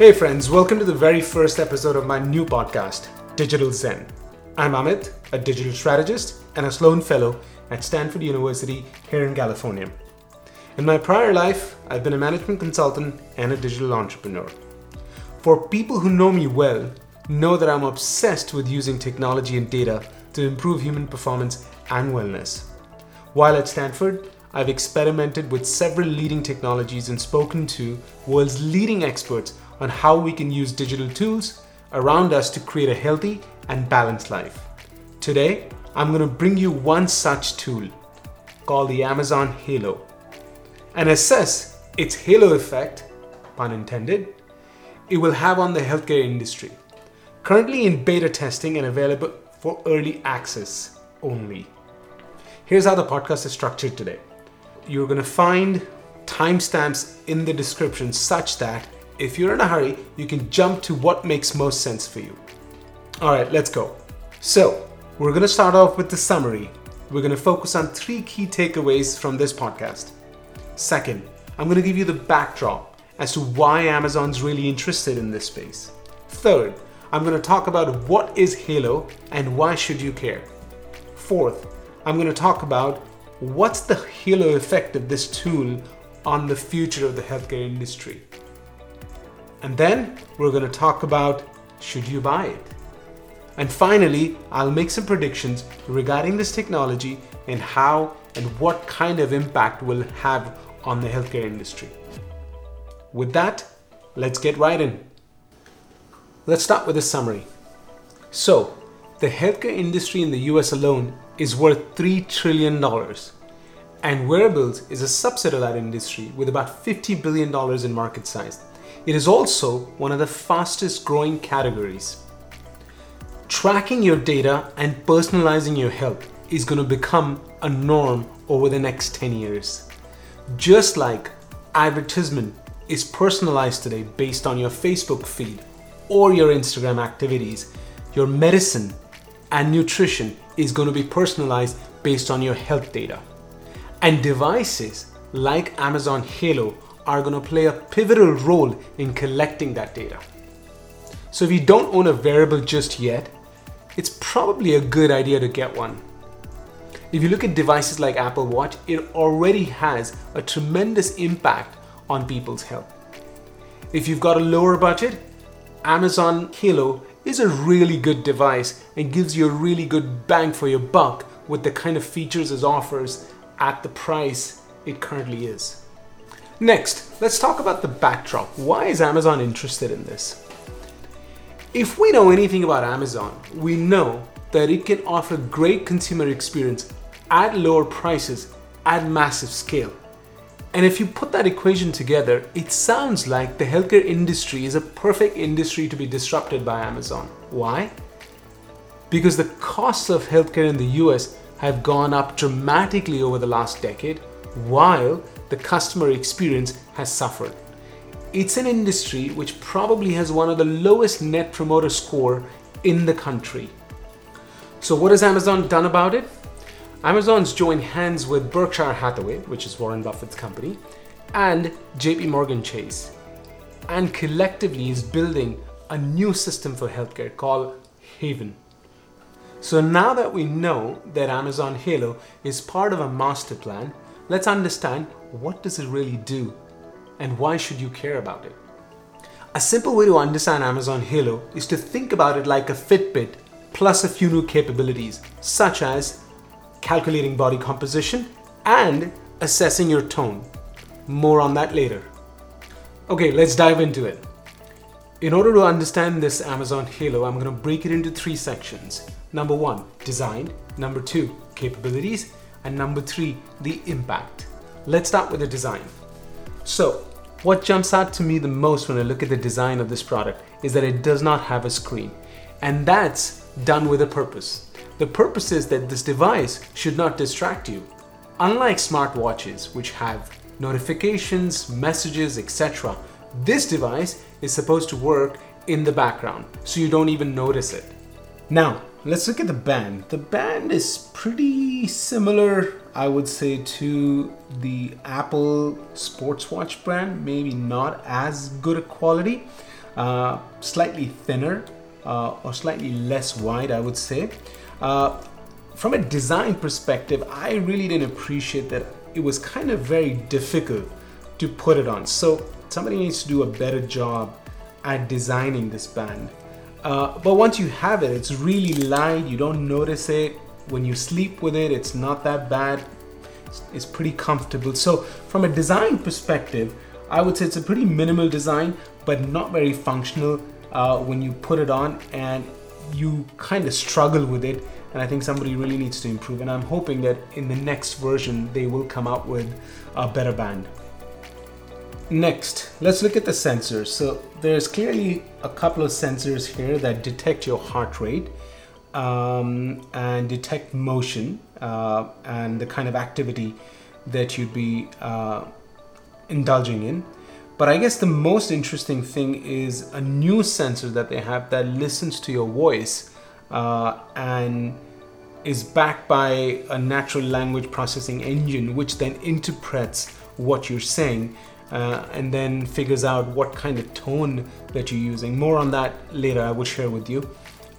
Hey, friends, welcome to the very first episode of my new podcast, Digital Zen. I'm Amit, a digital strategist and a Sloan Fellow at Stanford University here in California. In my prior life, I've been a management consultant and a digital entrepreneur. For people who know me well, know that I'm obsessed with using technology and data to improve human performance and wellness. While at Stanford, I've experimented with several leading technologies and spoken to world's leading experts on how we can use digital tools around us to create a healthy and balanced life. Today, I'm going to bring you one such tool called the Amazon Halo and assess its halo effect, pun intended, it will have on the healthcare industry. Currently in beta testing and available for early access only. Here's how the podcast is structured today. You're going to find timestamps in the description such that if you're in a hurry, you can jump to what makes most sense for you. All right, let's go. So, we're going to start off with the summary. We're going to focus on three key takeaways from this podcast. Second, I'm going to give you the backdrop as to why Amazon's really interested in this space. Third, I'm going to talk about what is Halo and why should you care. Fourth, I'm going to talk about what's the halo effect of this tool on the future of the healthcare industry. And then we're going to talk about should you buy it? And finally, I'll make some predictions regarding this technology and how and what kind of impact will have on the healthcare industry. With that, let's get right in. Let's start with a summary. So, the healthcare industry in the US alone is worth $3 trillion, and wearables is a subset of that industry with about $50 billion in market size. It is also one of the fastest growing categories. Tracking your data and personalizing your health is going to become a norm over the next 10 years. Just like advertisement is personalized today based on your Facebook feed or your Instagram activities, your medicine and nutrition is going to be personalized based on your health data. And devices like Amazon Halo are going to play a pivotal role in collecting that data. So if you don't own a wearable just yet, it's probably a good idea to get one. If you look at devices like Apple Watch, it already has a tremendous impact on people's health. If you've got a lower budget, Amazon Halo is a really good device and gives you a really good bang for your buck with the kind of features it offers at the price it currently is. Next, let's talk about the backdrop. Why is Amazon interested in this? If we know anything about Amazon, we know that it can offer great consumer experience at lower prices at massive scale. And if you put that equation together, it sounds like the healthcare industry is a perfect industry to be disrupted by Amazon. Why? Because the costs of healthcare in the US have gone up dramatically over the last decade, while the customer experience has suffered. It's an industry which probably has one of the lowest net promoter score in the country. So what has Amazon done about it? Amazon's joined hands with Berkshire Hathaway, which is Warren Buffett's company, and JP Morgan Chase, and collectively is building a new system for healthcare called Haven. So now that we know that Amazon Halo is part of a master plan, let's understand what does it really do and why should you care about it? A simple way to understand Amazon Halo is to think about it like a Fitbit plus a few new capabilities, such as calculating body composition and assessing your tone. More on that later. Okay, let's dive into it. In order to understand this Amazon Halo, I'm going to break it into three sections. Number one, design. Number two, capabilities. And number three, the impact. Let's start with the design. So, what jumps out to me the most when I look at the design of this product is that it does not have a screen. And that's done with a purpose. The purpose is that this device should not distract you. Unlike smartwatches, which have notifications, messages, etc., this device is supposed to work in the background so you don't even notice it. Now, let's look at the band. The band is pretty similar, I would say, to the Apple sports watch brand. Maybe not as good a quality. uh, slightly thinner uh, or slightly less wide, I would say. Uh, from a design perspective, I really didn't appreciate that it was kind of very difficult to put it on. So somebody needs to do a better job at designing this band. Uh, but once you have it, it's really light. You don't notice it when you sleep with it. It's not that bad. It's, it's pretty comfortable. So from a design perspective, I would say it's a pretty minimal design, but not very functional uh, when you put it on, and you kind of struggle with it. And I think somebody really needs to improve. And I'm hoping that in the next version they will come out with a better band. Next, let's look at the sensors. So there's clearly a couple of sensors here that detect your heart rate um, and detect motion uh, and the kind of activity that you'd be uh, indulging in. But I guess the most interesting thing is a new sensor that they have that listens to your voice uh, and is backed by a natural language processing engine, which then interprets what you're saying uh, and then figures out what kind of tone that you're using. More on that later, I will share with you.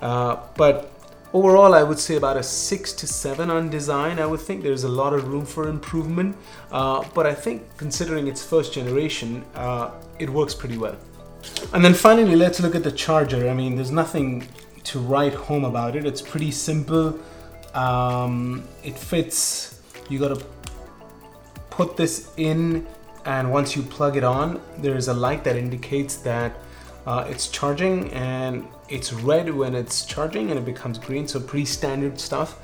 Uh, but overall, I would say about a six to seven on design. I would think there's a lot of room for improvement, uh, but I think considering it's first generation, uh, it works pretty well. And then finally, let's look at the charger. I mean, there's nothing to write home about it. It's pretty simple. Um, it fits. You got to put this in and once you plug it on there is a light that indicates that uh, it's charging and it's red when it's charging and it becomes green. So pretty standard stuff.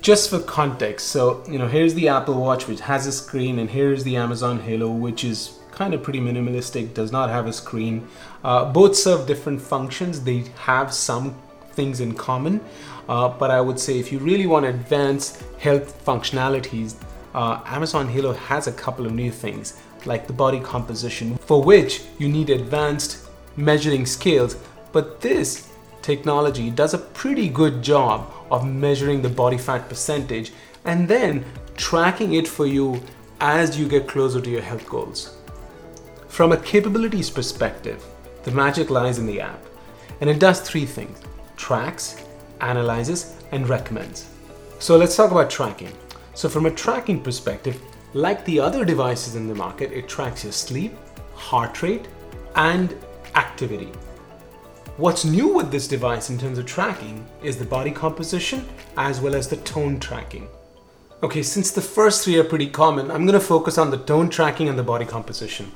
Just for context so you know here's the apple watch which has a screen and here's the amazon halo which is kind of pretty minimalistic does not have a screen. Uh, both serve different functions. They have some things in common uh, but i would say if you really want advanced health functionalities uh, amazon halo has a couple of new things like the body composition, for which you need advanced measuring scales. But this technology does a pretty good job of measuring the body fat percentage and then tracking it for you as you get closer to your health goals. From a capabilities perspective, the magic lies in the app, and it does three things tracks, analyzes, and recommends. So let's talk about tracking. So, from a tracking perspective, like the other devices in the market, it tracks your sleep, heart rate, and activity. What's new with this device in terms of tracking is the body composition as well as the tone tracking. Okay, since the first three are pretty common, I'm going to focus on the tone tracking and the body composition.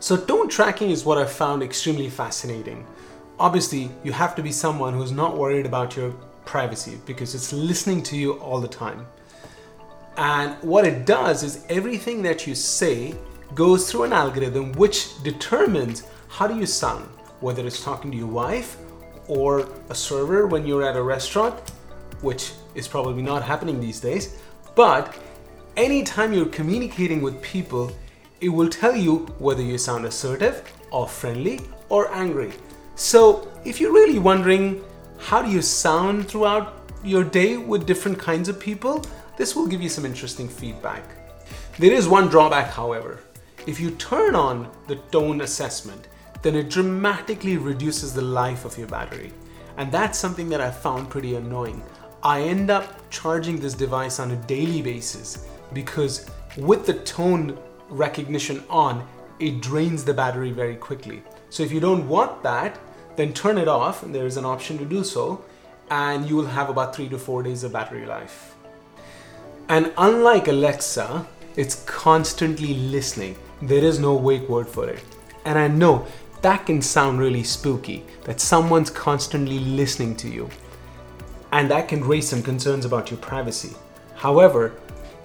So, tone tracking is what I found extremely fascinating. Obviously, you have to be someone who's not worried about your privacy because it's listening to you all the time. And what it does is everything that you say goes through an algorithm which determines how do you sound, whether it's talking to your wife or a server when you're at a restaurant, which is probably not happening these days. But anytime you're communicating with people, it will tell you whether you sound assertive or friendly or angry. So if you're really wondering how do you sound throughout your day with different kinds of people, this will give you some interesting feedback. There is one drawback, however. If you turn on the tone assessment, then it dramatically reduces the life of your battery. And that's something that I found pretty annoying. I end up charging this device on a daily basis because with the tone recognition on, it drains the battery very quickly. So if you don't want that, then turn it off, and there is an option to do so, and you will have about three to four days of battery life. And unlike Alexa, it's constantly listening. There is no wake word for it. And I know that can sound really spooky that someone's constantly listening to you. And that can raise some concerns about your privacy. However,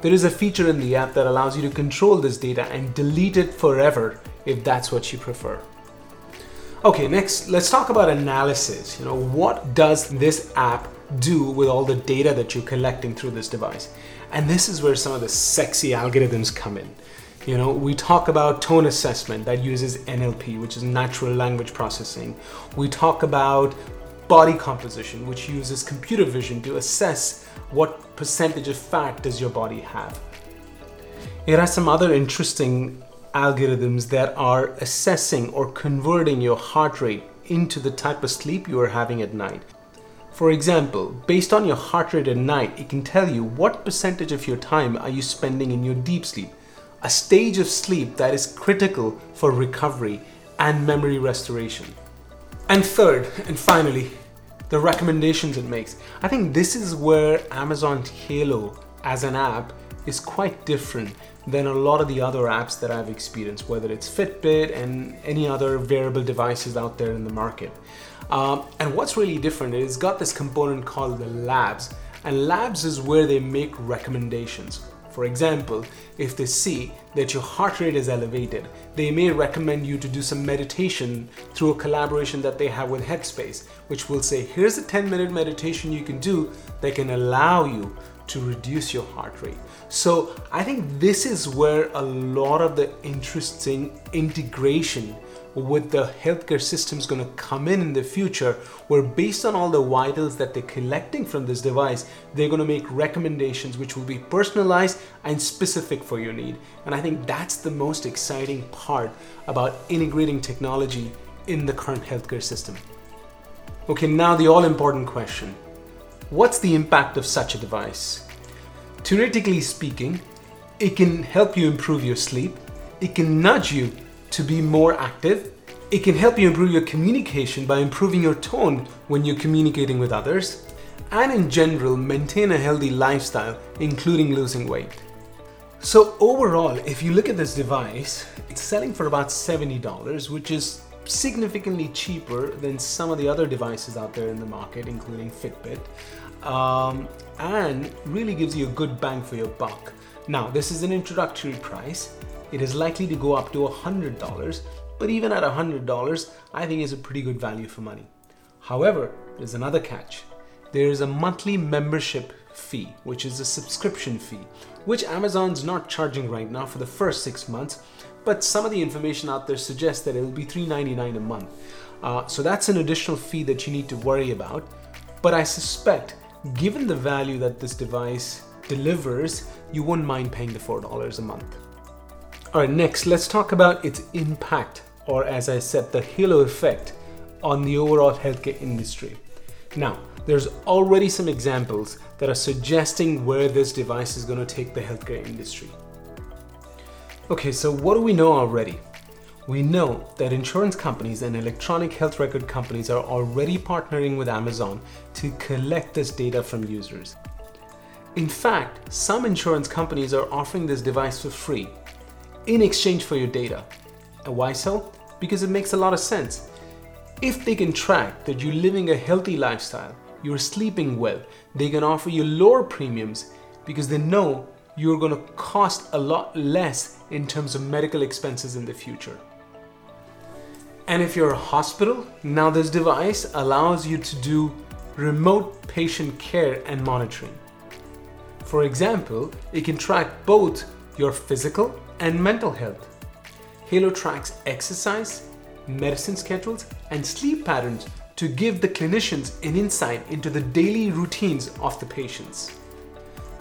there is a feature in the app that allows you to control this data and delete it forever if that's what you prefer. Okay, next, let's talk about analysis. You know, what does this app do with all the data that you're collecting through this device? And this is where some of the sexy algorithms come in. You know, we talk about tone assessment that uses NLP, which is natural language processing. We talk about body composition, which uses computer vision to assess what percentage of fat does your body have. It has some other interesting algorithms that are assessing or converting your heart rate into the type of sleep you are having at night. For example, based on your heart rate at night, it can tell you what percentage of your time are you spending in your deep sleep, a stage of sleep that is critical for recovery and memory restoration. And third, and finally, the recommendations it makes. I think this is where Amazon Halo as an app is quite different than a lot of the other apps that I've experienced, whether it's Fitbit and any other wearable devices out there in the market. Um, and what's really different is it's got this component called the labs, and labs is where they make recommendations. For example, if they see that your heart rate is elevated, they may recommend you to do some meditation through a collaboration that they have with Headspace, which will say, here's a 10 minute meditation you can do that can allow you to reduce your heart rate. So I think this is where a lot of the interesting integration with the healthcare system is going to come in in the future where based on all the vitals that they're collecting from this device they're going to make recommendations which will be personalized and specific for your need. And i think that's the most exciting part about integrating technology in the current healthcare system. Okay now the all important question. What's the impact of such a device? Theoretically speaking it can help you improve your sleep. It can nudge you to be more active. It can help you improve your communication by improving your tone when you're communicating with others. And in general, maintain a healthy lifestyle, including losing weight. So, overall, if you look at this device, it's selling for about $70, which is significantly cheaper than some of the other devices out there in the market, including Fitbit, um, and really gives you a good bang for your buck. Now, this is an introductory price, it is likely to go up to $100, but even at $100, I think is a pretty good value for money. However, there's another catch. There is a monthly membership fee, which is a subscription fee, which Amazon's not charging right now for the first six months, but some of the information out there suggests that it'll be $3.99 a month. Uh, so that's an additional fee that you need to worry about. But I suspect, given the value that this device delivers, you won't mind paying the $4 a month. All right, next, let's talk about its impact, or as I said, the halo effect on the overall healthcare industry. Now, there's already some examples that are suggesting where this device is going to take the healthcare industry. Okay, so what do we know already? We know that insurance companies and electronic health record companies are already partnering with Amazon to collect this data from users. In fact, some insurance companies are offering this device for free in exchange for your data. And why so? Because it makes a lot of sense. If they can track that you're living a healthy lifestyle, you're sleeping well, they can offer you lower premiums because they know you're going to cost a lot less in terms of medical expenses in the future. And if you're a hospital, now this device allows you to do remote patient care and monitoring. For example, it can track both your physical and mental health. Halo tracks exercise, medicine schedules, and sleep patterns to give the clinicians an insight into the daily routines of the patients.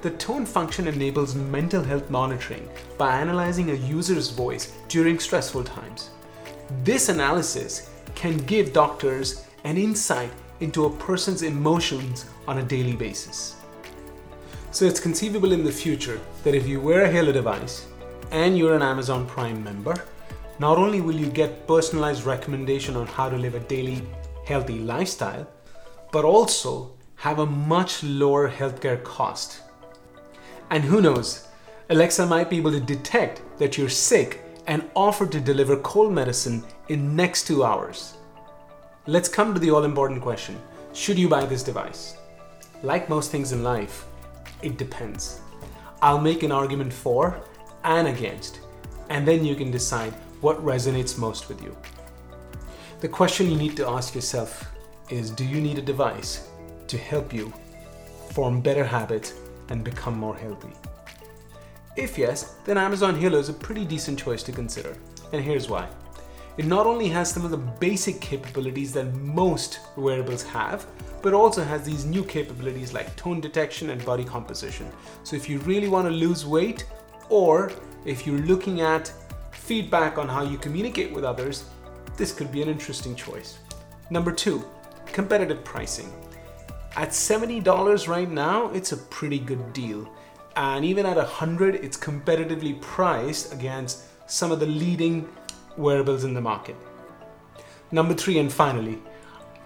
The tone function enables mental health monitoring by analyzing a user's voice during stressful times. This analysis can give doctors an insight into a person's emotions on a daily basis. So it's conceivable in the future that if you wear a Halo device, and you're an Amazon Prime member, not only will you get personalized recommendation on how to live a daily healthy lifestyle, but also have a much lower healthcare cost. And who knows, Alexa might be able to detect that you're sick and offer to deliver cold medicine in next 2 hours. Let's come to the all important question. Should you buy this device? Like most things in life, it depends. I'll make an argument for and against, and then you can decide what resonates most with you. The question you need to ask yourself is Do you need a device to help you form better habits and become more healthy? If yes, then Amazon Halo is a pretty decent choice to consider, and here's why. It not only has some of the basic capabilities that most wearables have, but also has these new capabilities like tone detection and body composition. So if you really want to lose weight or if you're looking at feedback on how you communicate with others, this could be an interesting choice. Number two, competitive pricing. At $70 right now, it's a pretty good deal. And even at 100, it's competitively priced against some of the leading wearables in the market. Number three, and finally,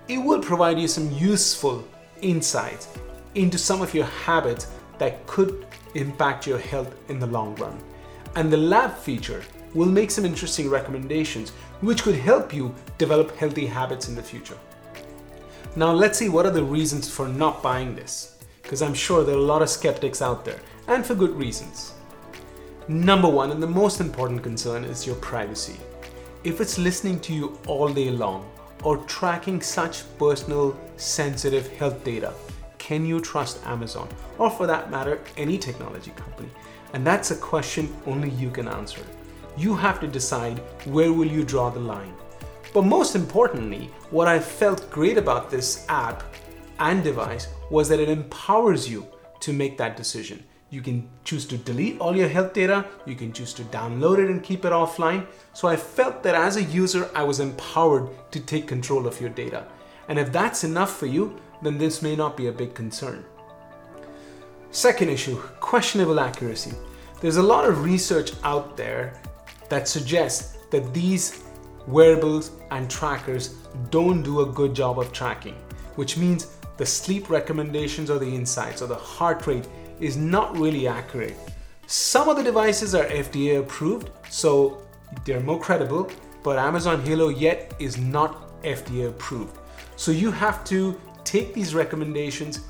it will provide you some useful insights into some of your habits that could impact your health in the long run. And the lab feature will make some interesting recommendations which could help you develop healthy habits in the future. Now, let's see what are the reasons for not buying this, because I'm sure there are a lot of skeptics out there, and for good reasons. Number one, and the most important concern, is your privacy. If it's listening to you all day long or tracking such personal, sensitive health data, can you trust Amazon, or for that matter, any technology company? And that's a question only you can answer. You have to decide where will you draw the line. But most importantly, what I felt great about this app and device was that it empowers you to make that decision. You can choose to delete all your health data, you can choose to download it and keep it offline. So I felt that as a user, I was empowered to take control of your data. And if that's enough for you, then this may not be a big concern. Second issue questionable accuracy. There's a lot of research out there that suggests that these wearables and trackers don't do a good job of tracking, which means the sleep recommendations or the insights or the heart rate is not really accurate. Some of the devices are FDA approved, so they're more credible, but Amazon Halo yet is not FDA approved. So you have to take these recommendations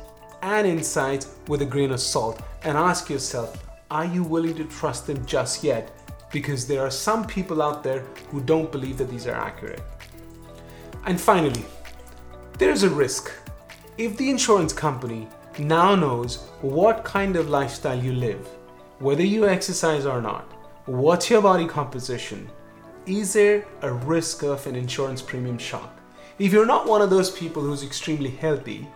and insights with a grain of salt and ask yourself are you willing to trust them just yet? Because there are some people out there who don't believe that these are accurate. And finally, there's a risk. If the insurance company now knows what kind of lifestyle you live, whether you exercise or not, what's your body composition, is there a risk of an insurance premium shock? If you're not one of those people who's extremely healthy,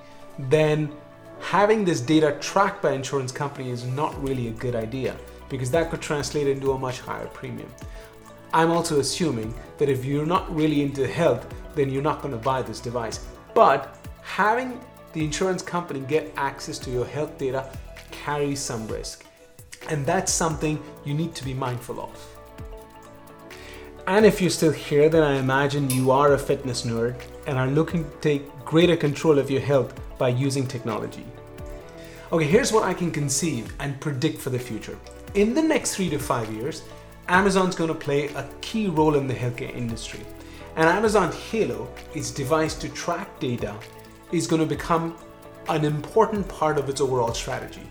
then having this data tracked by insurance company is not really a good idea because that could translate into a much higher premium. I'm also assuming that if you're not really into health, then you're not going to buy this device. But having the insurance company get access to your health data carries some risk. And that's something you need to be mindful of. And if you're still here, then I imagine you are a fitness nerd and are looking to take greater control of your health by using technology. Okay, here's what I can conceive and predict for the future. In the next three to five years, Amazon's going to play a key role in the healthcare industry. And Amazon Halo, its device to track data, is going to become an important part of its overall strategy.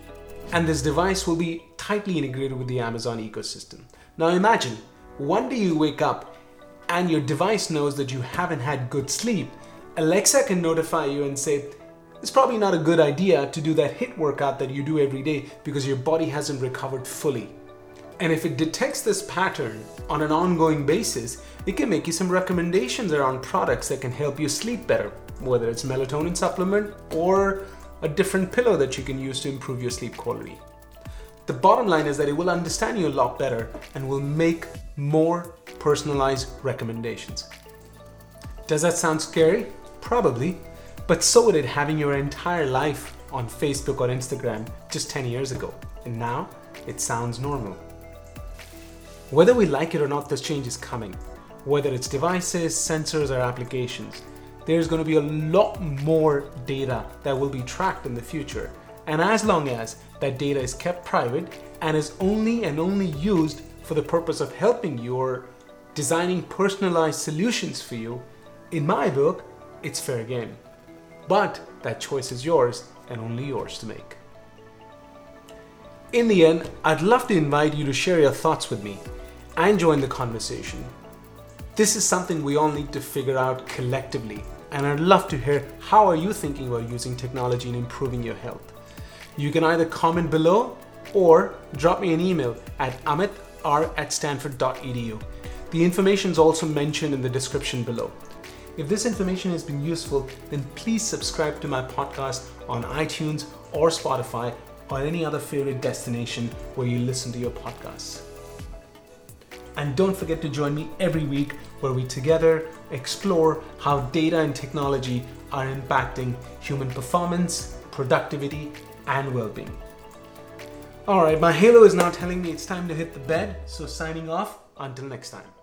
And this device will be tightly integrated with the Amazon ecosystem. Now imagine one day you wake up and your device knows that you haven't had good sleep. Alexa can notify you and say, it's probably not a good idea to do that HIIT workout that you do every day because your body hasn't recovered fully. And if it detects this pattern on an ongoing basis, it can make you some recommendations around products that can help you sleep better, whether it's melatonin supplement or a different pillow that you can use to improve your sleep quality. The bottom line is that it will understand you a lot better and will make more personalized recommendations. Does that sound scary? Probably, but so did having your entire life on Facebook or Instagram just 10 years ago, and now it sounds normal. Whether we like it or not, this change is coming. Whether it's devices, sensors, or applications, there's going to be a lot more data that will be tracked in the future. And as long as that data is kept private and is only and only used for the purpose of helping you or designing personalized solutions for you, in my book, it's fair game. But that choice is yours and only yours to make. In the end, I'd love to invite you to share your thoughts with me and join the conversation. This is something we all need to figure out collectively, and I'd love to hear how are you thinking about using technology in improving your health. You can either comment below or drop me an email at amitr at stanford.edu. The information is also mentioned in the description below. If this information has been useful, then please subscribe to my podcast on iTunes or Spotify or any other favorite destination where you listen to your podcasts. And don't forget to join me every week where we together explore how data and technology are impacting human performance, productivity, and well being. Alright, my halo is now telling me it's time to hit the bed, so signing off until next time.